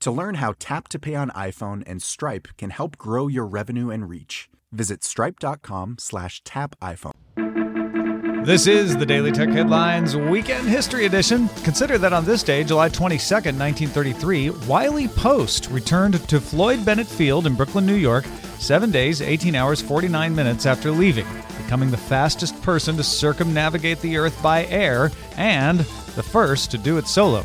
To learn how Tap to Pay on iPhone and Stripe can help grow your revenue and reach, visit stripe.com slash tap iPhone. This is the Daily Tech Headlines Weekend History Edition. Consider that on this day, July 22nd, 1933, Wiley Post returned to Floyd Bennett Field in Brooklyn, New York, seven days, 18 hours, 49 minutes after leaving, becoming the fastest person to circumnavigate the Earth by air and the first to do it solo.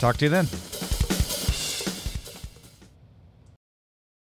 Talk to you then.